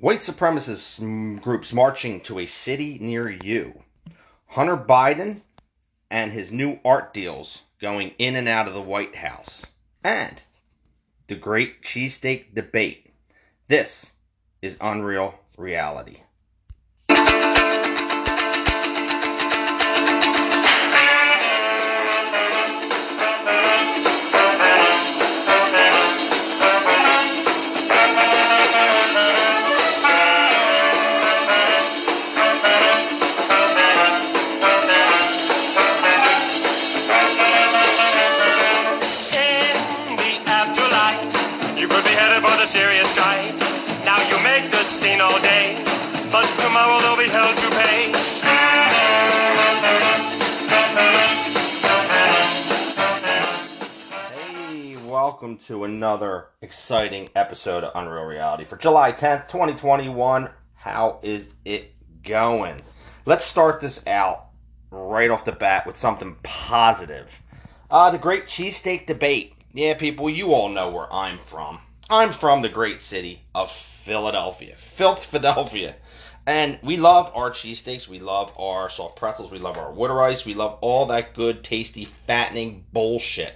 White supremacist groups marching to a city near you. Hunter Biden and his new art deals going in and out of the White House. And the great cheesesteak debate. This is Unreal Reality. To another exciting episode of Unreal Reality for July 10th, 2021. How is it going? Let's start this out right off the bat with something positive. Uh, the great cheesesteak debate. Yeah, people, you all know where I'm from. I'm from the great city of Philadelphia, Filth Philadelphia. And we love our cheesesteaks, we love our soft pretzels, we love our water ice, we love all that good, tasty, fattening bullshit.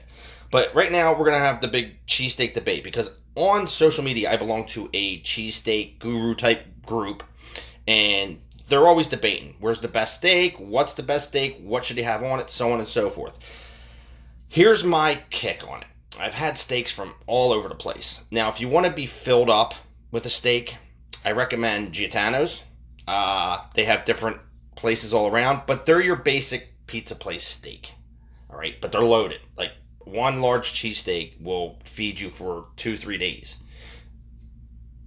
But right now, we're going to have the big cheesesteak debate because on social media, I belong to a cheesesteak guru type group, and they're always debating where's the best steak, what's the best steak, what should you have on it, so on and so forth. Here's my kick on it I've had steaks from all over the place. Now, if you want to be filled up with a steak, I recommend Gaetano's. Uh, they have different places all around, but they're your basic pizza place steak. All right, but they're loaded. Like one large cheesesteak will feed you for two, three days.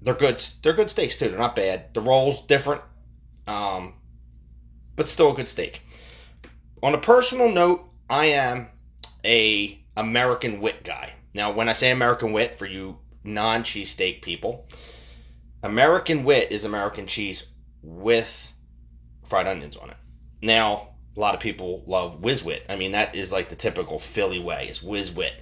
They're good. They're good steaks too. They're not bad. The rolls different, um, but still a good steak. On a personal note, I am a American wit guy. Now, when I say American wit, for you non cheesesteak people, American wit is American cheese with fried onions on it. Now, a lot of people love whiz wit. I mean, that is like the typical Philly way is whiz wit.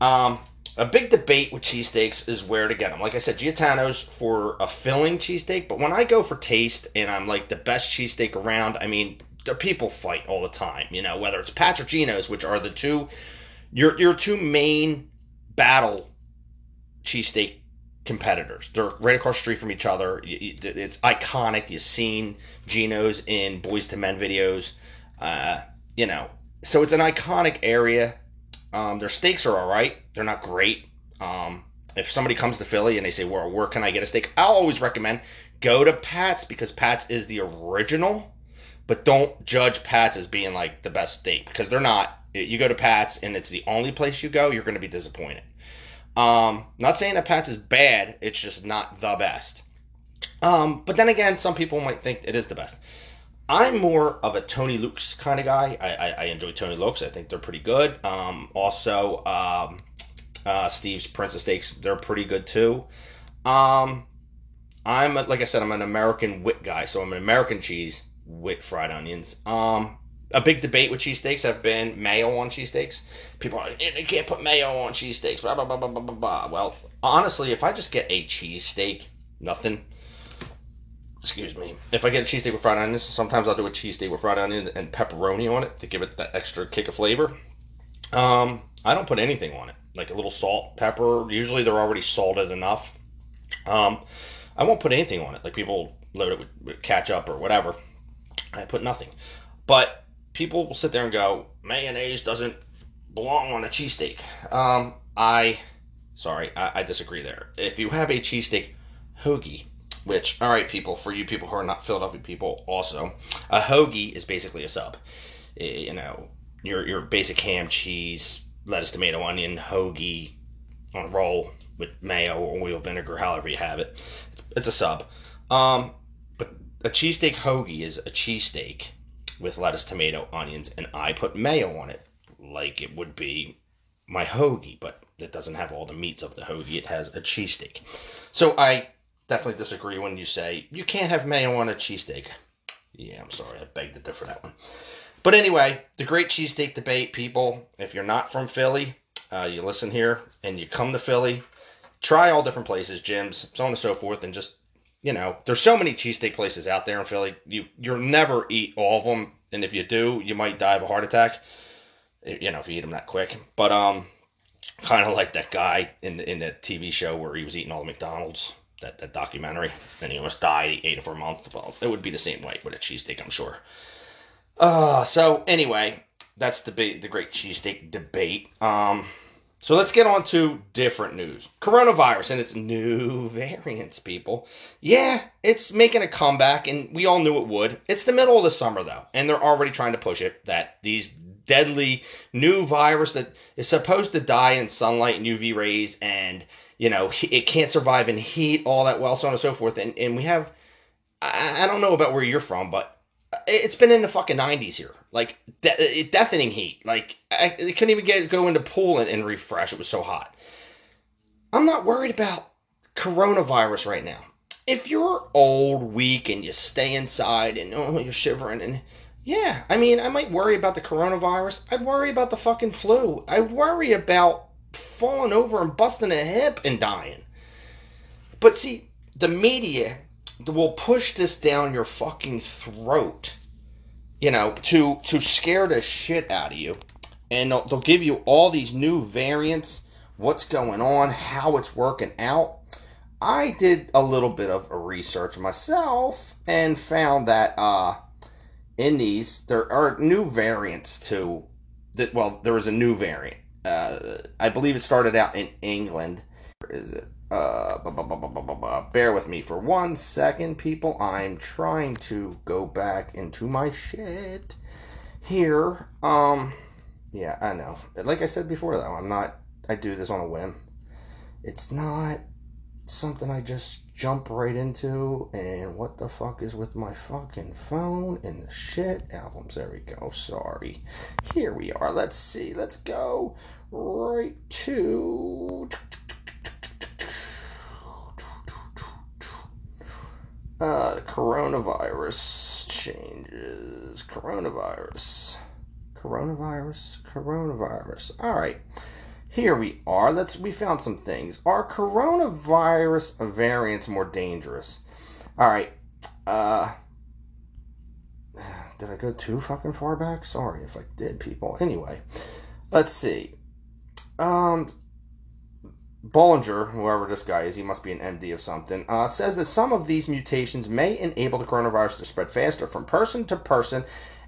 Um, a big debate with cheesesteaks is where to get them. Like I said, Gaetano's for a filling cheesesteak, but when I go for taste and I'm like the best cheesesteak around, I mean, people fight all the time. You know, whether it's Geno's, which are the two your your two main battle cheesesteak competitors. They're right across the street from each other. It's iconic. You've seen Geno's in Boyz II Men videos. Uh, you know, so it's an iconic area. Um, their steaks are all right. They're not great. Um, if somebody comes to Philly and they say, "Where where can I get a steak?" I'll always recommend go to Pat's because Pat's is the original. But don't judge Pat's as being like the best steak because they're not. You go to Pat's and it's the only place you go, you're going to be disappointed. Um, not saying that Pat's is bad, it's just not the best. Um, but then again, some people might think it is the best. I'm more of a Tony Luke's kind of guy. I, I, I enjoy Tony Luke's. I think they're pretty good. Um, also, um, uh, Steve's Princess Steaks, they're pretty good too. Um, I'm a, like I said, I'm an American wit guy, so I'm an American cheese with fried onions. Um, a big debate with cheesesteaks have been mayo on cheesesteaks. People are like, you can't put mayo on cheesesteaks. Blah blah blah blah blah blah. Well, honestly, if I just get a cheesesteak, nothing. Excuse me. If I get a cheesesteak with fried onions, sometimes I'll do a cheesesteak with fried onions and pepperoni on it to give it that extra kick of flavor. Um, I don't put anything on it, like a little salt, pepper. Usually they're already salted enough. Um, I won't put anything on it. Like people load it with, with ketchup or whatever. I put nothing. But people will sit there and go, mayonnaise doesn't belong on a cheesesteak. Um, I, sorry, I, I disagree there. If you have a cheesesteak hoagie, which, all right, people, for you people who are not Philadelphia people, also, a hoagie is basically a sub. Eh, You know, your your basic ham, cheese, lettuce, tomato, onion, hoagie on a roll with mayo or oil, vinegar, however you have it. It's, it's a sub. Um, but a cheesesteak hoagie is a cheesesteak with lettuce, tomato, onions, and I put mayo on it like it would be my hoagie, but it doesn't have all the meats of the hoagie. It has a cheesesteak. So I definitely disagree when you say you can't have mayo on a cheesesteak. Yeah, I'm sorry, I beg to differ that one. But anyway, the great cheesesteak debate, people. If you're not from Philly, uh, you listen here and you come to Philly, try all different places, gyms, so on and so forth, and just you know, there's so many cheesesteak places out there in Philly. You you'll never eat all of them, and if you do, you might die of a heart attack. You know, if you eat them that quick. But um, kind of like that guy in the, in the TV show where he was eating all the McDonald's, that, that documentary, and he almost died. He ate it for a month. Well, it would be the same way with a cheesesteak, I'm sure. Uh, so anyway, that's the big, the great cheesesteak debate. Um, so let's get on to different news. Coronavirus and its new variants, people. Yeah, it's making a comeback, and we all knew it would. It's the middle of the summer, though, and they're already trying to push it that these deadly new virus that is supposed to die in sunlight and UV rays, and you know it can't survive in heat all that well, so on and so forth. And and we have, I, I don't know about where you're from, but it's been in the fucking 90s here. Like, de- deafening heat. Like, I, I couldn't even get go into pool and, and refresh. It was so hot. I'm not worried about coronavirus right now. If you're old, weak, and you stay inside and oh, you're shivering and yeah, I mean, I might worry about the coronavirus. I'd worry about the fucking flu. I worry about falling over and busting a hip and dying. But see, the media will push this down your fucking throat, you know, to to scare the shit out of you, and they'll, they'll give you all these new variants, what's going on, how it's working out. I did a little bit of research myself and found that uh, in these there are new variants to that. Well, there is a new variant. Uh, I believe it started out in England. Where is it? Uh, bear with me for one second, people. I'm trying to go back into my shit here. Um, yeah, I know. Like I said before, though, I'm not. I do this on a whim. It's not something I just jump right into. And what the fuck is with my fucking phone and the shit albums? There we go. Sorry. Here we are. Let's see. Let's go right to. Uh, coronavirus changes. Coronavirus. Coronavirus. Coronavirus. All right. Here we are. Let's. We found some things. Are coronavirus variants more dangerous? All right. Uh. Did I go too fucking far back? Sorry if I did, people. Anyway, let's see. Um, Bollinger, whoever this guy is, he must be an MD of something, uh, says that some of these mutations may enable the coronavirus to spread faster from person to person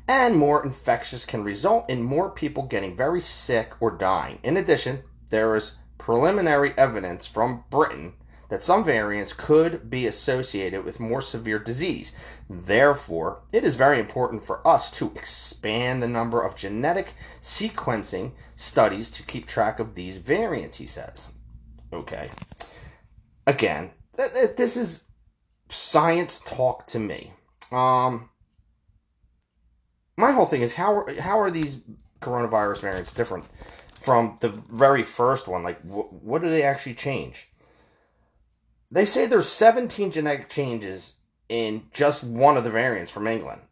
and more infectious can result in more people getting very sick or dying. In addition, there is preliminary evidence from Britain that some variants could be associated with more severe disease. Therefore, it is very important for us to expand the number of genetic sequencing studies to keep track of these variants, he says. Okay. Again, th- th- this is science talk to me. Um, my whole thing is how are, how are these coronavirus variants different from the very first one? Like, wh- what do they actually change? They say there's 17 genetic changes in just one of the variants from England.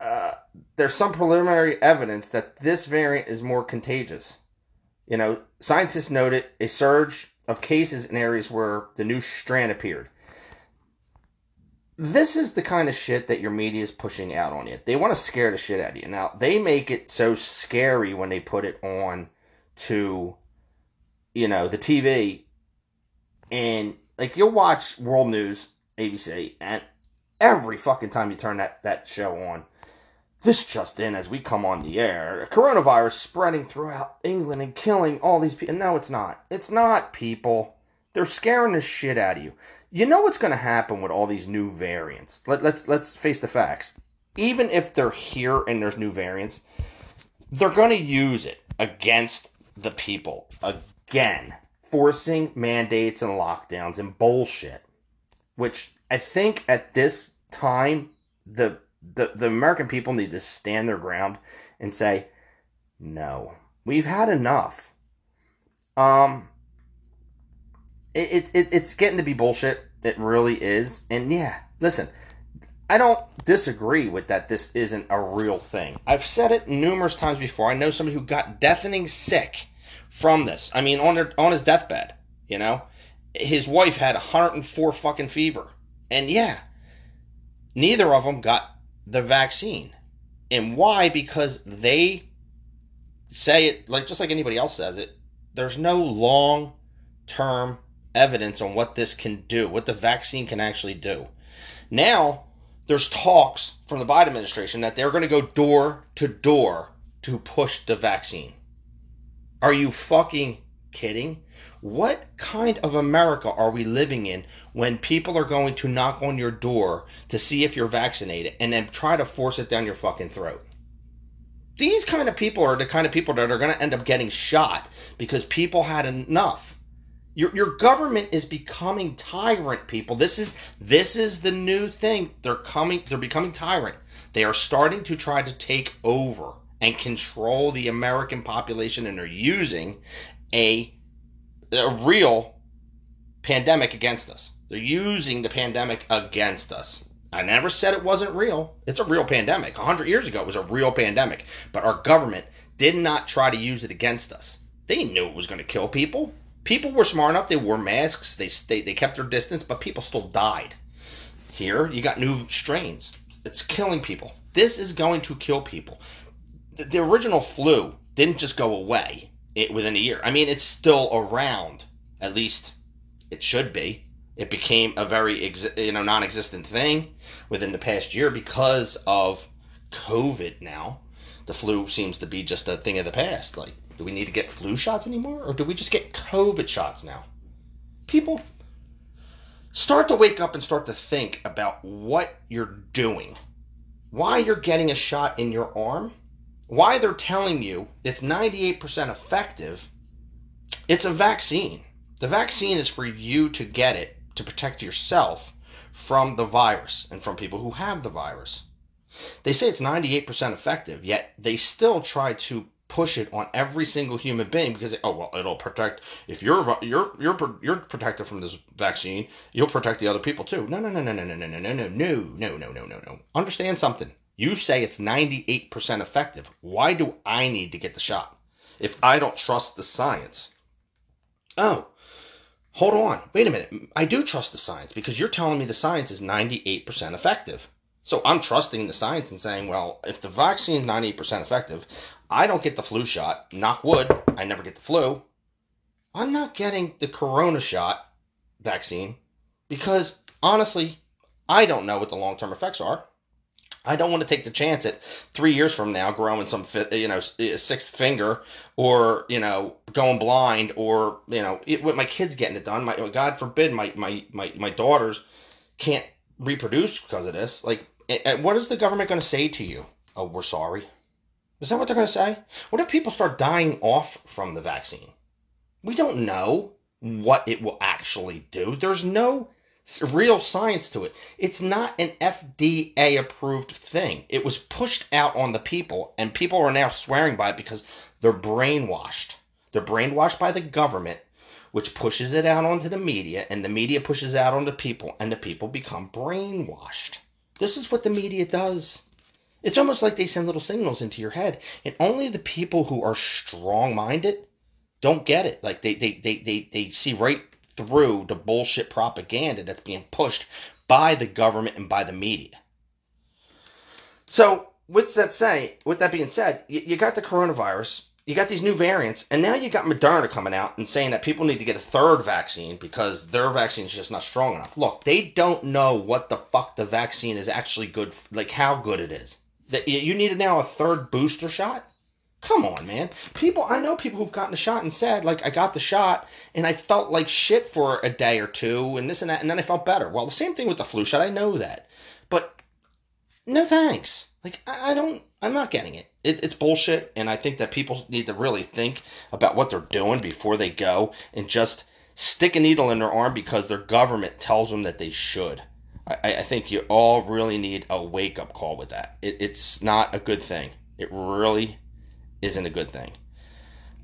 Uh, there's some preliminary evidence that this variant is more contagious. You know, scientists noted a surge of cases in areas where the new strand appeared. This is the kind of shit that your media is pushing out on you. They want to scare the shit out of you. Now, they make it so scary when they put it on to, you know, the TV. And, like, you'll watch World News, ABC, and every fucking time you turn that, that show on, this just in as we come on the air. Coronavirus spreading throughout England and killing all these people. No, it's not. It's not, people. They're scaring the shit out of you. You know what's going to happen with all these new variants. Let, let's let's face the facts. Even if they're here and there's new variants, they're going to use it against the people again, forcing mandates and lockdowns and bullshit. Which I think at this time the the, the American people need to stand their ground and say, no, we've had enough. Um, it, it, it, it's getting to be bullshit. It really is. And yeah, listen, I don't disagree with that. This isn't a real thing. I've said it numerous times before. I know somebody who got deafening sick from this. I mean, on on his deathbed, you know, his wife had 104 fucking fever And yeah, neither of them got the vaccine. And why? Because they say it like just like anybody else says it. There's no long term evidence on what this can do, what the vaccine can actually do. Now, there's talks from the Biden administration that they're going to go door to door to push the vaccine. Are you fucking kidding? What kind of America are we living in when people are going to knock on your door to see if you're vaccinated and then try to force it down your fucking throat? These kind of people are the kind of people that are going to end up getting shot because people had enough. Your, your government is becoming tyrant, people. This is this is the new thing. They're coming. They're becoming tyrant. They are starting to try to take over and control the American population, and they're using a a real pandemic against us. They're using the pandemic against us. I never said it wasn't real. It's a real pandemic. 100 years ago, it was a real pandemic. But our government did not try to use it against us. They knew it was going to kill people. People were smart enough. They wore masks. They, they, they kept their distance, but people still died. Here, you got new strains. It's killing people. This is going to kill people. The, the original flu didn't just go away it, within a year. I mean, it's still around. At least it should be. It became a very ex- you know non-existent thing within the past year because of COVID. Now, the flu seems to be just a thing of the past. Like, do we need to get flu shots anymore, or do we just get COVID shots now? People start to wake up and start to think about what you're doing, why you're getting a shot in your arm, why they're telling you it's 98% effective. It's a vaccine. The vaccine is for you to get it to protect yourself from the virus and from people who have the virus. They say it's 98% effective, yet they still try to push it on every single human being because oh well it'll protect if you're you're you're you're protected from this vaccine you'll protect the other people too no no no no no no no no no no no no no no no understand something you say it's 98% effective why do i need to get the shot if i don't trust the science oh hold on, wait a minute. I do trust the science because you're telling me the science is 98% effective. So I'm trusting the science and saying, well, if the vaccine is 98% effective, I don't get the flu shot. Knock wood, I never get the flu. I'm not getting the corona shot vaccine because honestly, I don't know what the long term effects are. I don't want to take the chance at three years from now growing some, you know, eh, sixth finger or, you know, going blind or, you know, it, with my kids getting it done. My, God forbid my, my, my, my daughters can't reproduce because of this. Like, eh, eh, what is the government going to say to you? Oh, we're sorry. Is that what they're going to say? What if people start dying off from the vaccine? We don't know what it will actually do. There's no real science to it. It's not an FDA approved thing. It was pushed out on the people, and people are now swearing by it because they're brainwashed. They're brainwashed by the government, which pushes it out onto the media, and the media pushes out onto people, and the people become brainwashed. This is what the media does. It's almost like they send little signals into your head, and only the people who are strong minded don't get it. Like they, they, they, they, they see right through the bullshit propaganda that's being pushed by the government and by the media. So, with that say, with that being said, you, you got the coronavirus, you got these new variants, and now you got Moderna coming out and saying that people need to get a third vaccine because their vaccine is just not strong enough. Look, they don't know what the fuck the vaccine is actually good, like how good it is. That you need now a third booster shot. Come on, man. People, I know people who've gotten a shot and said, like, I got the shot and I felt like shit for a day or two and this and that, and then I felt better. Well, the same thing with the flu shot. I know that. But no thanks. Like, I, I don't, I'm not getting it. it. It's bullshit. And I think that people need to really think about what they're doing before they go and just stick a needle in their arm because their government tells them that they should. I, I think you all really need a wake up call with that. It, it's not a good thing. It really isn't a good thing.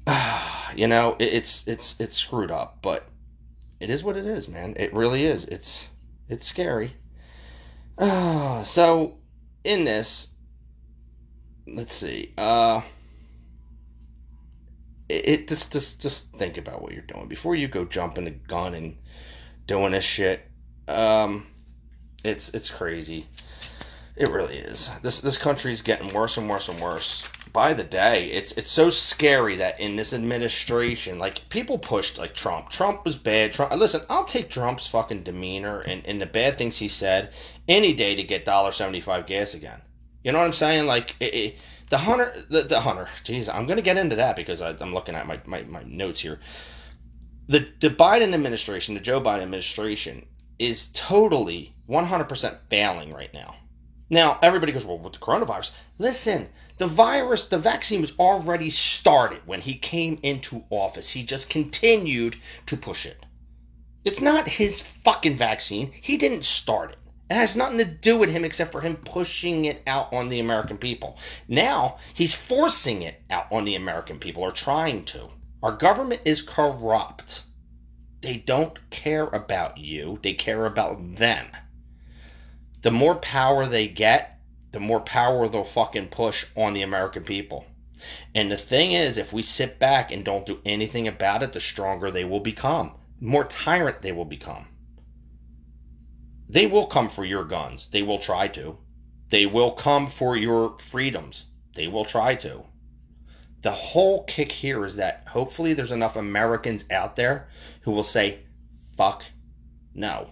you know, it, it's it's it's screwed up, but it is what it is, man. It really is. It's it's scary. So in this, let's see. Uh, it, it just just just think about what you're doing before you go jumping the gun and doing this shit. Um, It's it's crazy. It really is. This this country's getting worse and worse and worse by the day. It's it's so scary that in this administration, like people pushed like Trump. Trump was bad. Trump. Listen, I'll take Trump's fucking demeanor and, and the bad things he said any day to get dollar seventy five gas again. You know what I'm saying? Like it, it, the hunter, the, the hunter. Jeez, I'm gonna get into that because I, I'm looking at my, my, my notes here. The the Biden administration, the Joe Biden administration, is totally 100% failing right now. Now, everybody goes, well, with the coronavirus. Listen, the virus, the vaccine was already started when he came into office. He just continued to push it. It's not his fucking vaccine. He didn't start it. It has nothing to do with him except for him pushing it out on the American people. Now, he's forcing it out on the American people, or trying to. Our government is corrupt. They don't care about you, they care about them. The more power they get, the more power they'll fucking push on the American people. And the thing is, if we sit back and don't do anything about it, the stronger they will become, more tyrant they will become. They will come for your guns. They will try to. They will come for your freedoms. They will try to. The whole kick here is that hopefully there's enough Americans out there who will say, fuck no.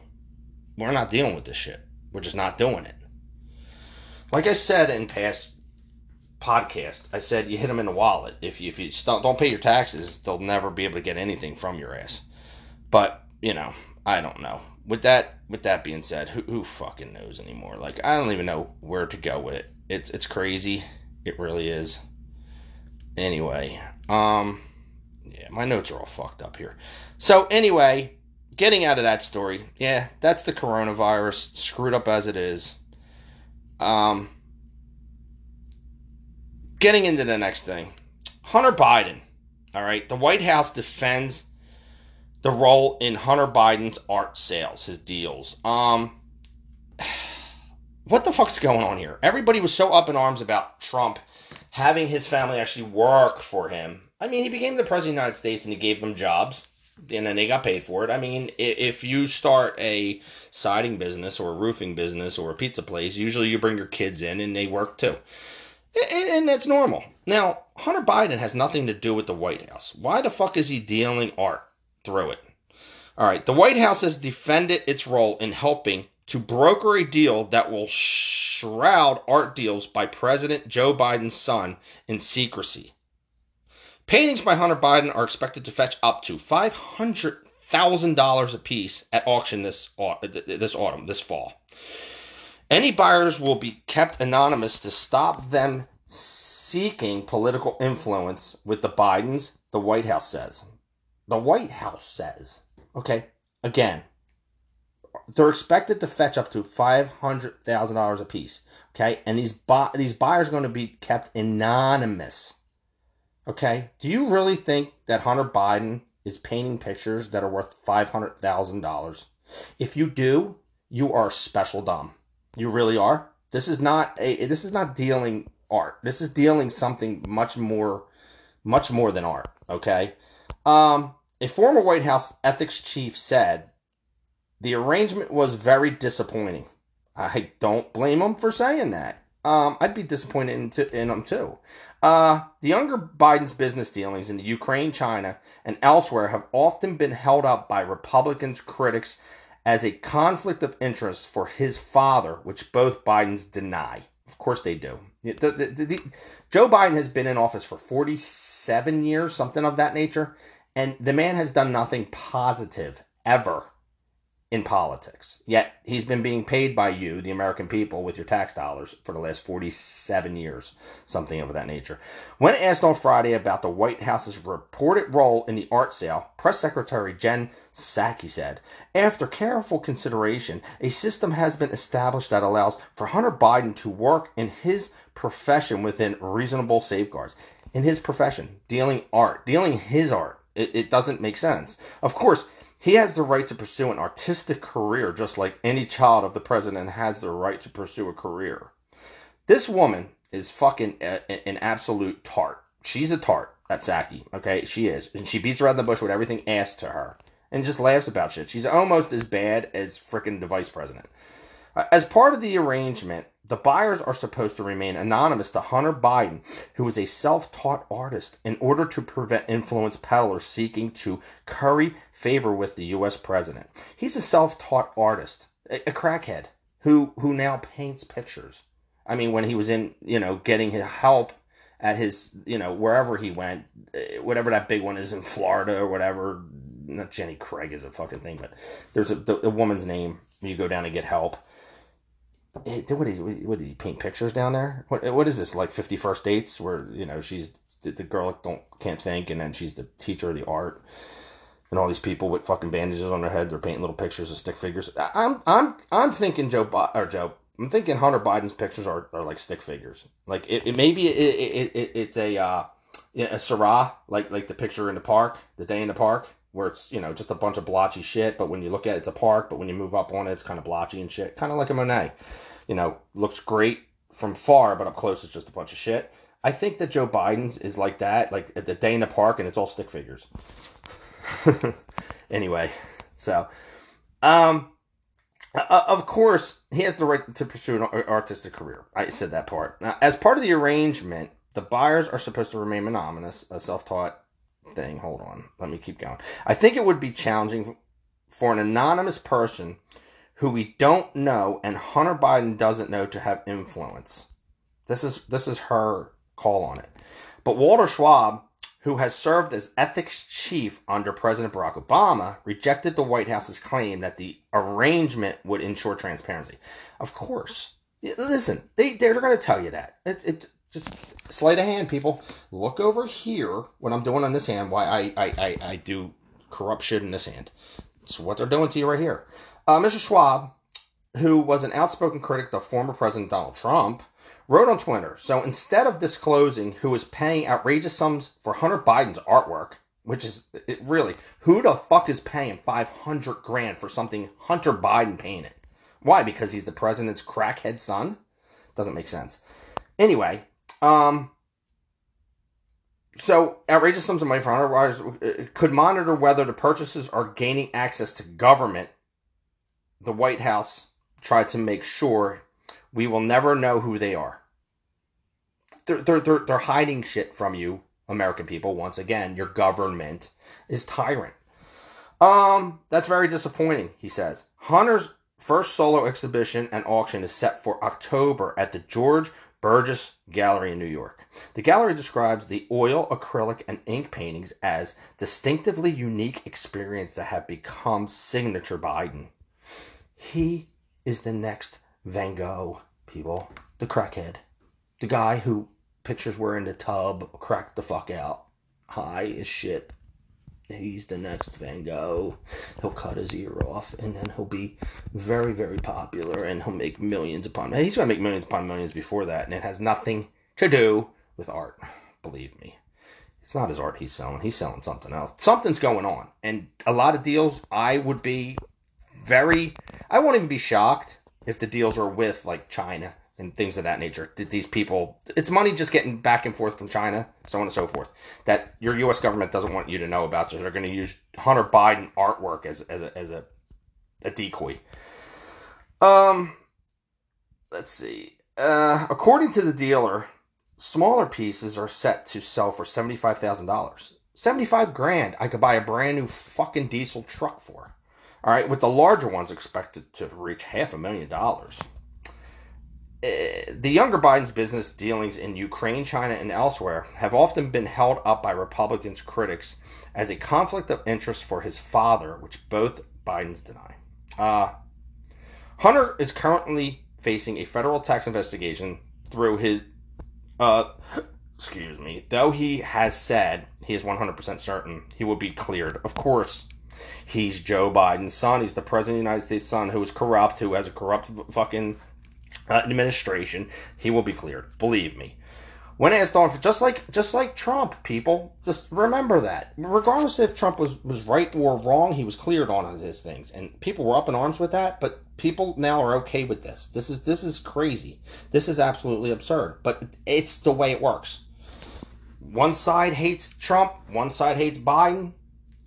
We're not dealing with this shit. We're just not doing it. Like I said in past podcast, I said you hit them in the wallet. If you, if you don't pay your taxes, they'll never be able to get anything from your ass. But, you know, I don't know. With that with that being said, who, who fucking knows anymore? Like I don't even know where to go with it. It's it's crazy. It really is. Anyway, um yeah, my notes are all fucked up here. So anyway, getting out of that story, yeah, that's the coronavirus, screwed up as it is. Um getting into the next thing. Hunter Biden. All right, the White House defends the role in Hunter Biden's art sales, his deals. Um, what the fuck's going on here? Everybody was so up in arms about Trump having his family actually work for him. I mean, he became the president of the United States and he gave them jobs and then they got paid for it. I mean, if you start a siding business or a roofing business or a pizza place, usually you bring your kids in and they work too. And that's normal. Now, Hunter Biden has nothing to do with the White House. Why the fuck is he dealing art? through it. All right, the White House has defended its role in helping to broker a deal that will shroud art deals by President Joe Biden's son in secrecy. Paintings by Hunter Biden are expected to fetch up to $500,000 apiece at auction this, this autumn, this fall. Any buyers will be kept anonymous to stop them seeking political influence with the Bidens, the White House says the White House says, okay, again, they're expected to fetch up to five hundred thousand dollars a piece. Okay, and these bu- these buyers are going to be kept anonymous. Okay, do you really think that Hunter Biden is painting pictures that are worth five hundred thousand dollars? If you do, you are special dumb. You really are. This is not a. This is not dealing art. This is dealing something much more, much more than art. Okay. Um, a former White House ethics chief said the arrangement was very disappointing. I don't blame him for saying that. Um, I'd be disappointed in, t- in him too. Uh, the younger Biden's business dealings in the Ukraine, China, and elsewhere have often been held up by Republicans' critics as a conflict of interest for his father, which both Bidens deny. Of course they do. The, the, the, Joe Biden has been in office for 47 years, something of that nature, and the man has done nothing positive ever in politics. Yet he's been being paid by you, the American people, with your tax dollars for the last 47 years, something of that nature. When asked on Friday about the White House's reported role in the art sale, Press Secretary Jen Psaki said, After careful consideration, a system has been established that allows for Hunter Biden to work in his profession within reasonable safeguards. In his profession, dealing art, dealing his art. It, it doesn't make sense. Of course, he has the right to pursue an artistic career just like any child of the president has the right to pursue a career. This woman is fucking a, an absolute tart. She's a tart, that Psaki. Okay, she is. And she beats around the bush with everything asked to her and just laughs about shit. She's almost as bad as freaking the vice president. Uh, As part of the arrangement, the buyers are supposed to remain anonymous to Hunter Biden, who is a self taught artist, in order to prevent influence peddlers seeking to curry favor with the U.S. president. He's a self taught artist, a, a crackhead, who, who now paints pictures. I mean, when he was in, you know, getting his help at his, you know, wherever he went, eh, whatever that big one is in Florida or whatever. Not Jenny Craig is a fucking thing, but there's a, the, a woman's name you go down and get help. Eh, What he, what did he paint pictures down there? What what is this like Fifty First Dates where you know she's the, the girl don't can't think and then she's the teacher of the art and all these people with fucking bandages on their head they're painting little pictures of stick figures. I'm I'm I'm thinking Joe or Joe I'm thinking Hunter Biden's pictures are, are like stick figures. Like it, it maybe it, it, it it's a uh, a Seurat like like the picture in the park, the day in the park, where it's you know just a bunch of blotchy shit. But when you look at it, it's a park. But when you move up on it, it's kind of blotchy and shit. Kind of like a Monet. You know, looks great from far, but up close, it's just a bunch of shit. I think that Joe Biden's is like that, like at the day in the park, and it's all stick figures. anyway, so um. Uh, of course, he has the right to pursue an artistic career. I said that part. Now, as part of the arrangement, the buyers are supposed to remain anonymous, a self taught thing. Hold on. Let me keep going. I think it would be challenging for an anonymous person who we don't know and Hunter Biden doesn't know to have influence. This is this is her call on it. But Walter Shaub, who has served as ethics chief under President Barack Obama, rejected the White House's claim that the arrangement would ensure transparency. Of course. Listen, they, they're going to tell you that. It, it, just sleight of hand, people. Look over here, what I'm doing on this hand, why I, I, I, I do corruption in this hand. It's what they're doing to you right here. Uh, Mr. Shaub, who was an outspoken critic of former President Donald Trump, wrote on Twitter, so instead of disclosing who is paying outrageous sums for Hunter Biden's artwork, which is it really, who the fuck is paying 500 grand for something Hunter Biden painted? Why? Because he's the president's crackhead son? Doesn't make sense. Anyway, um, so outrageous sums of money for uh, could monitor whether the purchases are gaining access to government. The White House tried to make sure we will never know who they are. They're, they're, they're, they're hiding shit from you, American people. Once again, your government is tyrant. Um, that's very disappointing, he says. Hunter's first solo exhibition and auction is set for October at the George Bergès Gallery in New York. The gallery describes the oil, acrylic, and ink paintings as distinctively unique experience that have become signature Biden. He is the next Van Gogh, people. The crackhead. The guy who pictures were in the tub, cracked the fuck out. High as shit. He's the next Van Gogh. He'll cut his ear off and then he'll be very, very popular and he'll make millions upon He's to make millions upon millions before that and it has nothing to do with art. Believe me. It's not his art he's selling. He's selling something else. Something's going on. And a lot of deals, I would be very. I won't even be shocked if the deals are with like China and things of that nature. That these people, it's money just getting back and forth from China, so on and so forth. That your U.S. government doesn't want you to know about, so they're going to use Hunter Biden artwork as as a as a, a decoy. Um, let's see. Uh, according to the dealer, smaller pieces are set to sell for seventy five thousand dollars. Seventy five grand, I could buy a brand new fucking diesel truck for. All right, with the larger ones expected to reach half a million dollars. Uh, The younger Biden's business dealings in Ukraine, China, and elsewhere have often been held up by Republicans' critics as a conflict of interest for his father, which both Bidens deny. Uh, Hunter is currently facing a federal tax investigation through his. Uh, excuse me. Though he has said he is 100% certain he will be cleared. Of course, He's Joe Biden's son. He's the president of the United States' son who is corrupt, who has a corrupt fucking Uh, administration. He will be cleared. Believe me. When asked on, just like just like Trump, people just remember that. Regardless if Trump was was right or wrong, he was cleared on his things, and people were up in arms with that. But people now are okay with this. This is this is crazy. This is absolutely absurd. But it's the way it works. One side hates Trump, one side hates Biden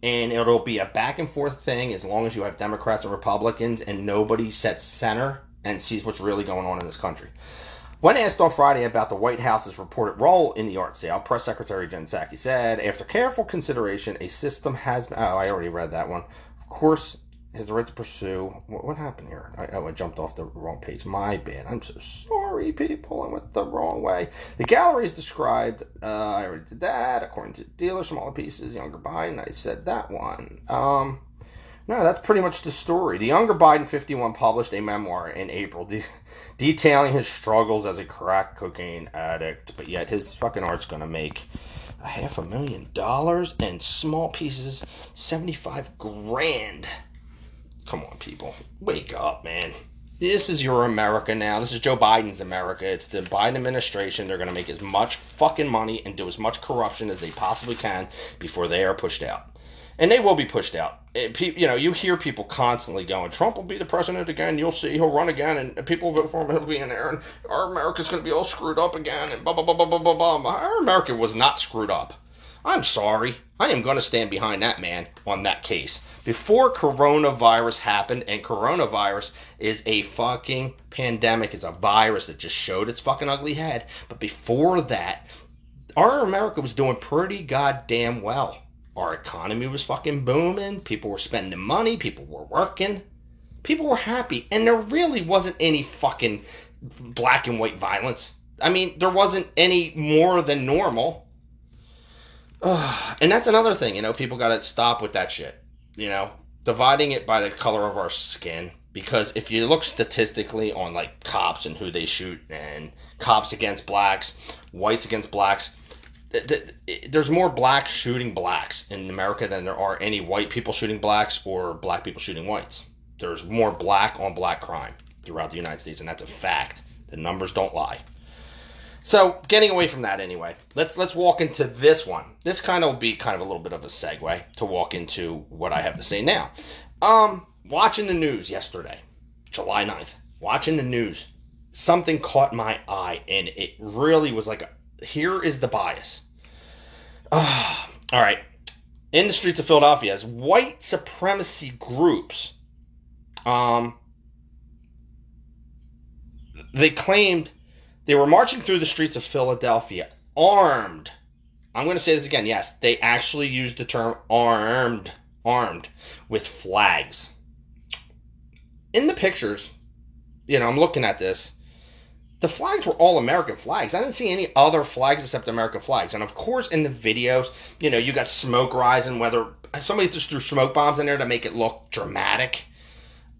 and it'll be a back and forth thing as long as you have Democrats and Republicans and nobody sets center and sees what's really going on in this country. When asked on Friday about the White House's reported role in the art sale, Press Secretary Jen Psaki said, after careful consideration, a system has been. Oh, I already read that one. Of course, has the right to pursue. What, what happened here? I, oh, I jumped off the wrong page. My bad. I'm so sorry, people. I went the wrong way. The gallery is described. Uh, I already did that. According to dealer, smaller pieces, younger Biden. I said that one. Um, no, that's pretty much the story. The younger Biden 51 published a memoir in April de- detailing his struggles as a crack cocaine addict, but yet his fucking art's gonna make a half a million dollars and small pieces 75 grand. Come on, people. Wake up, man. This is your America now. This is Joe Biden's America. It's the Biden administration. They're going to make as much fucking money and do as much corruption as they possibly can before they are pushed out and they will be pushed out. You know, you hear people constantly going, "Trump will be the president again. You'll see, he'll run again, and people vote for him. He'll be in there, and our America's going to be all screwed up again." And blah blah blah blah blah blah blah. Our America was not screwed up. I'm sorry. I am going to stand behind that man on that case. Before coronavirus happened, and coronavirus is a fucking pandemic, it's a virus that just showed its fucking ugly head. But before that, our America was doing pretty goddamn well our economy was fucking booming. People were spending money. People were working. People were happy. And there really wasn't any fucking black and white violence. I mean, there wasn't any more than normal. Ugh. And that's another thing, you know, people got to stop with that shit. You know, dividing it by the color of our skin. Because if you look statistically on like cops and who they shoot, and cops against blacks, whites against blacks, there's more blacks shooting blacks in America than there are any white people shooting blacks or black people shooting whites. There's more black on black crime throughout the United States, and that's a fact. The numbers don't lie. So, getting away from that anyway, let's let's walk into this one. This kind of will be kind of a little bit of a segue to walk into what I have to say now. Um, watching the news yesterday, July 9th, watching the news, something caught my eye, and it really was like, here is the bias. Uh, all right. In the streets of Philadelphia, as white supremacy groups, um, they claimed they were marching through the streets of Philadelphia armed. I'm going to say this again. Yes, they actually used the term armed, armed with flags. In the pictures, you know, I'm looking at this the flags were all American flags. I didn't see any other flags except American flags. And of course, in the videos, you know, you got smoke rising, whether somebody just threw smoke bombs in there to make it look dramatic.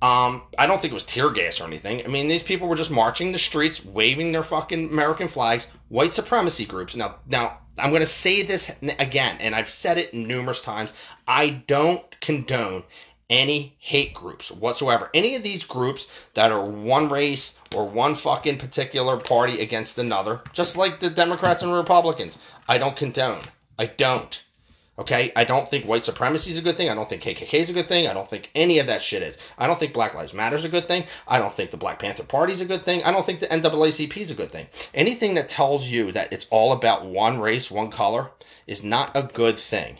Um, I don't think it was tear gas or anything. I mean, these people were just marching the streets, waving their fucking American flags. White supremacy groups. Now, now I'm going to say this again, and I've said it numerous times. I don't condone any hate groups whatsoever. Any of these groups that are one race or one fucking particular party against another, just like the Democrats and Republicans, I don't condone. I don't. Okay? I don't think white supremacy is a good thing. I don't think KKK is a good thing. I don't think any of that shit is. I don't think Black Lives Matter is a good thing. I don't think the Black Panther Party is a good thing. I don't think the NAACP is a good thing. Anything that tells you that it's all about one race, one color, is not a good thing.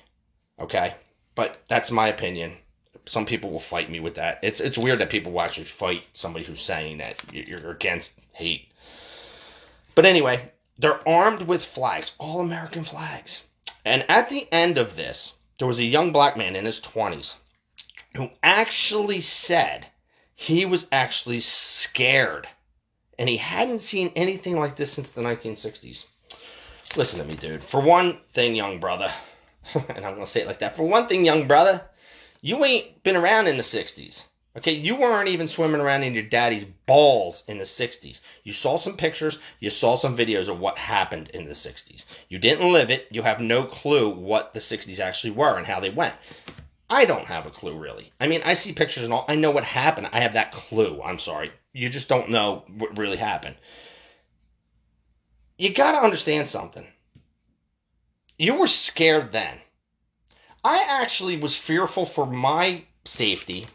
Okay? But that's my opinion some people will fight me with that. It's it's weird that people will actually fight somebody who's saying that you're against hate. But anyway, they're armed with flags, all American flags. And at the end of this, there was a young black man in his 20s who actually said he was actually scared and he hadn't seen anything like this since the 1960s. Listen to me, dude. For one thing, young brother, and I'm going to say it like that. For one thing, young brother, you ain't been around in the 60s. Okay, you weren't even swimming around in your daddy's balls in the 60s. You saw some pictures, you saw some videos of what happened in the 60s. You didn't live it, you have no clue what the 60s actually were and how they went. I don't have a clue really. I mean, I see pictures and all, I know what happened. I have that clue. I'm sorry. You just don't know what really happened. You got to understand something. You were scared then. I actually was fearful for my safety.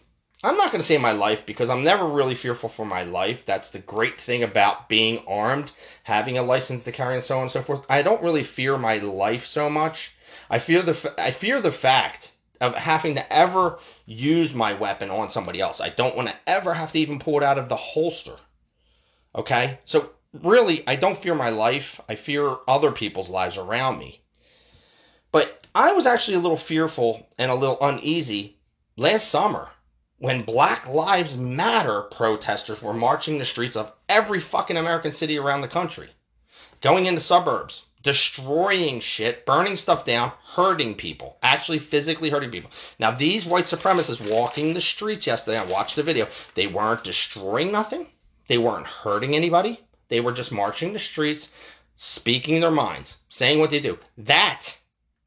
I'm not going to say my life because I'm never really fearful for my life. That's the great thing about being armed, having a license to carry, and so on and so forth. I don't really fear my life so much. I fear the I fear the fact of having to ever use my weapon on somebody else. I don't want to ever have to even pull it out of the holster. Okay? So really, I don't fear my life. I fear other people's lives around me. I was actually a little fearful and a little uneasy last summer when Black Lives Matter protesters were marching the streets of every fucking American city around the country, going into suburbs, destroying shit, burning stuff down, hurting people, actually physically hurting people. Now, these white supremacists walking the streets yesterday, I watched the video, they weren't destroying nothing, they weren't hurting anybody, they were just marching the streets, speaking their minds, saying what they do. That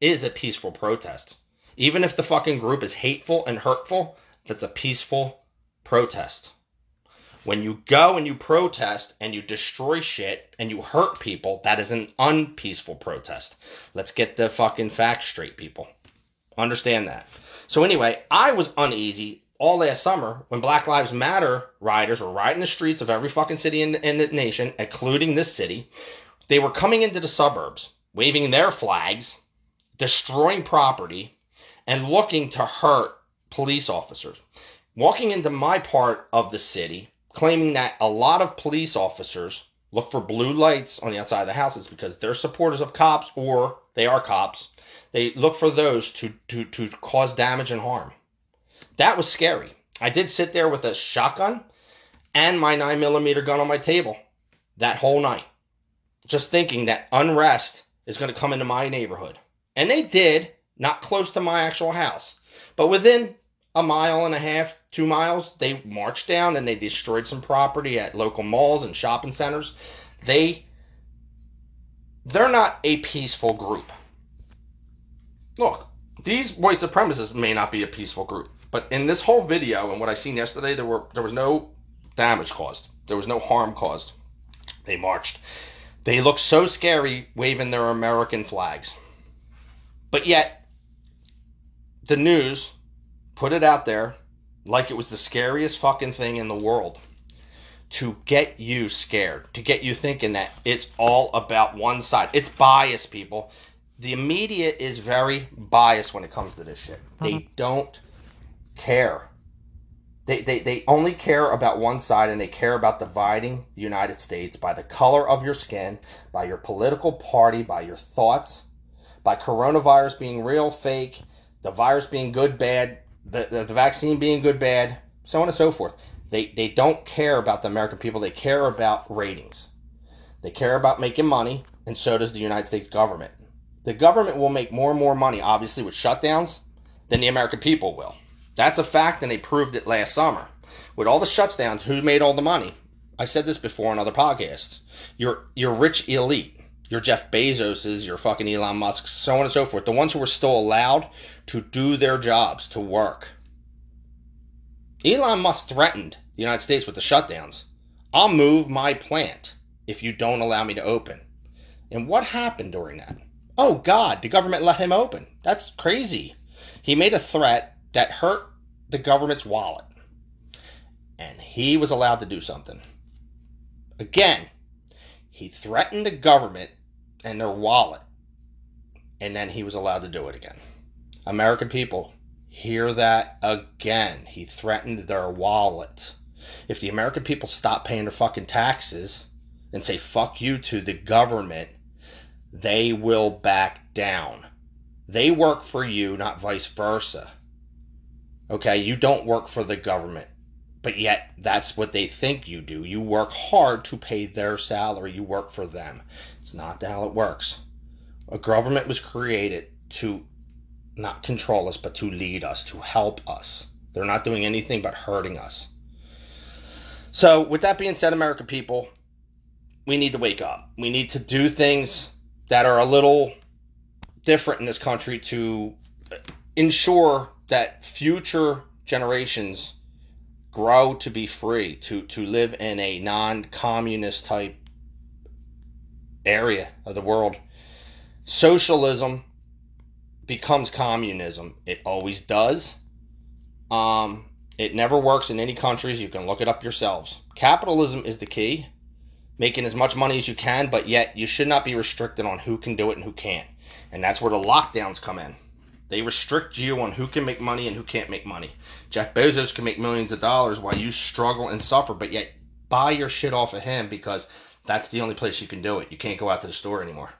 is a peaceful protest. Even if the fucking group is hateful and hurtful, that's a peaceful protest. When you go and you protest and you destroy shit and you hurt people, that is an unpeaceful protest. Let's get the fucking facts straight, people. Understand that. So, anyway, I was uneasy all last summer when Black Lives Matter riders were riding the streets of every fucking city in, in the nation, including this city. They were coming into the suburbs, waving their flags, destroying property, and looking to hurt police officers. Walking into my part of the city, claiming that a lot of police officers look for blue lights on the outside of the houses because they're supporters of cops or they are cops. They look for those to, to, to cause damage and harm. That was scary. I did sit there with a shotgun and my 9mm gun on my table that whole night, just thinking that unrest is going to come into my neighborhood. And they did, not close to my actual house, but within a mile and a half, two miles, they marched down and they destroyed some property at local malls and shopping centers. They they're not a peaceful group. Look, these white supremacists may not be a peaceful group, but in this whole video and what I seen yesterday, there were there was no damage caused. There was no harm caused. They marched. They looked so scary waving their American flags. But yet, the news put it out there like it was the scariest fucking thing in the world to get you scared, to get you thinking that it's all about one side. It's bias, people. The media is very biased when it comes to this shit. They uh-huh. don't care. They, they, they only care about one side and they care about dividing the United States by the color of your skin, by your political party, by your thoughts, by coronavirus being real, fake, the virus being good, bad, the, the, the vaccine being good, bad, so on and so forth. They, they don't care about the American people. They care about ratings. They care about making money, and so does the United States government. The government will make more and more money, obviously, with shutdowns than the American people will. That's a fact, and they proved it last summer. With all the shutdowns, who made all the money? I said this before on other podcasts. Your your rich elite, your Jeff Bezoses, your fucking Elon Musk, so on and so forth. The ones who were still allowed to do their jobs, to work. Elon Musk threatened the United States with the shutdowns. I'll move my plant if you don't allow me to open. And what happened during that? Oh God, the government let him open. That's crazy. He made a threat that hurt the government's wallet. And he was allowed to do something. Again, he threatened the government and their wallet. And then he was allowed to do it again. American people, hear that again. He threatened their wallet. If the American people stop paying their fucking taxes and say fuck you to the government, they will back down. They work for you, not vice versa. Okay, you don't work for the government, but yet that's what they think you do. You work hard to pay their salary, you work for them. It's not how it works. A government was created to not control us, but to lead us, to help us. They're not doing anything but hurting us. So, with that being said, American people, we need to wake up. We need to do things that are a little different in this country to ensure that future generations grow to be free, to, to live in a non communist type area of the world. Socialism becomes communism. It always does. Um, it never works in any countries. You can look it up yourselves. Capitalism is the key, making as much money as you can, but yet you should not be restricted on who can do it and who can't. And that's where the lockdowns come in. They restrict you on who can make money and who can't make money. Jeff Bezos can make millions of dollars while you struggle and suffer, but yet buy your shit off of him because that's the only place you can do it. You can't go out to the store anymore.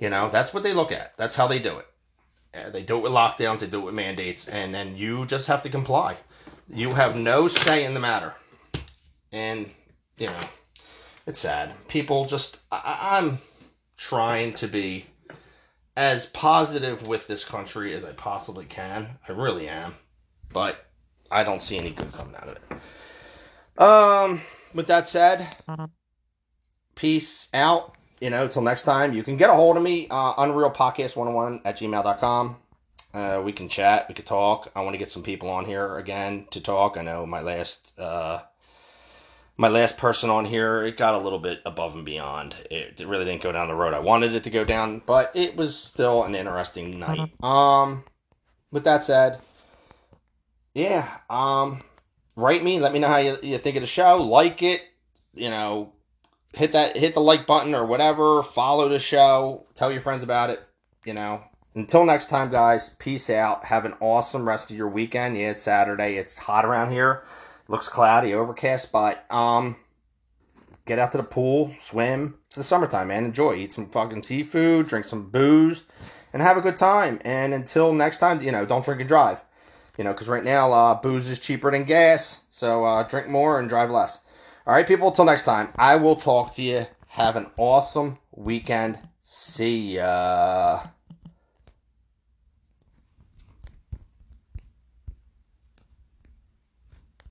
You know, that's what they look at. That's how they do it. Uh, they do it with lockdowns, they do it with mandates, and then you just have to comply. You have no say in the matter. And, you know, it's sad. People just, I, I'm trying to be as positive with this country as I possibly can. I really am. But I don't see any good coming out of it. Um, with that said, peace out. You know, till next time, you can get a hold of me, uh, Unreal Podcast 101 at gmail.com. Uh, we can chat, we could talk. I want to get some people on here again to talk. I know my last uh, my last person on here, it got a little bit above and beyond. It, really didn't go down the road I wanted it to go down, but it was still an interesting night. Um, with that said, yeah, um, write me, let me know how you, you think of the show, like it, you know, hit that hit the like button or whatever, follow the show, tell your friends about it, you know. Until next time, guys, peace out. Have an awesome rest of your weekend. Yeah, it's Saturday. It's hot around here. Looks cloudy, overcast, but um get out to the pool, swim. It's the summertime, man. Enjoy. Eat some fucking seafood, drink some booze, and have a good time. And until next time, you know, don't drink and drive. You know, because right now, uh, booze is cheaper than gas. So uh, drink more and drive less. All right, people, until next time, I will talk to you. Have an awesome weekend. See ya.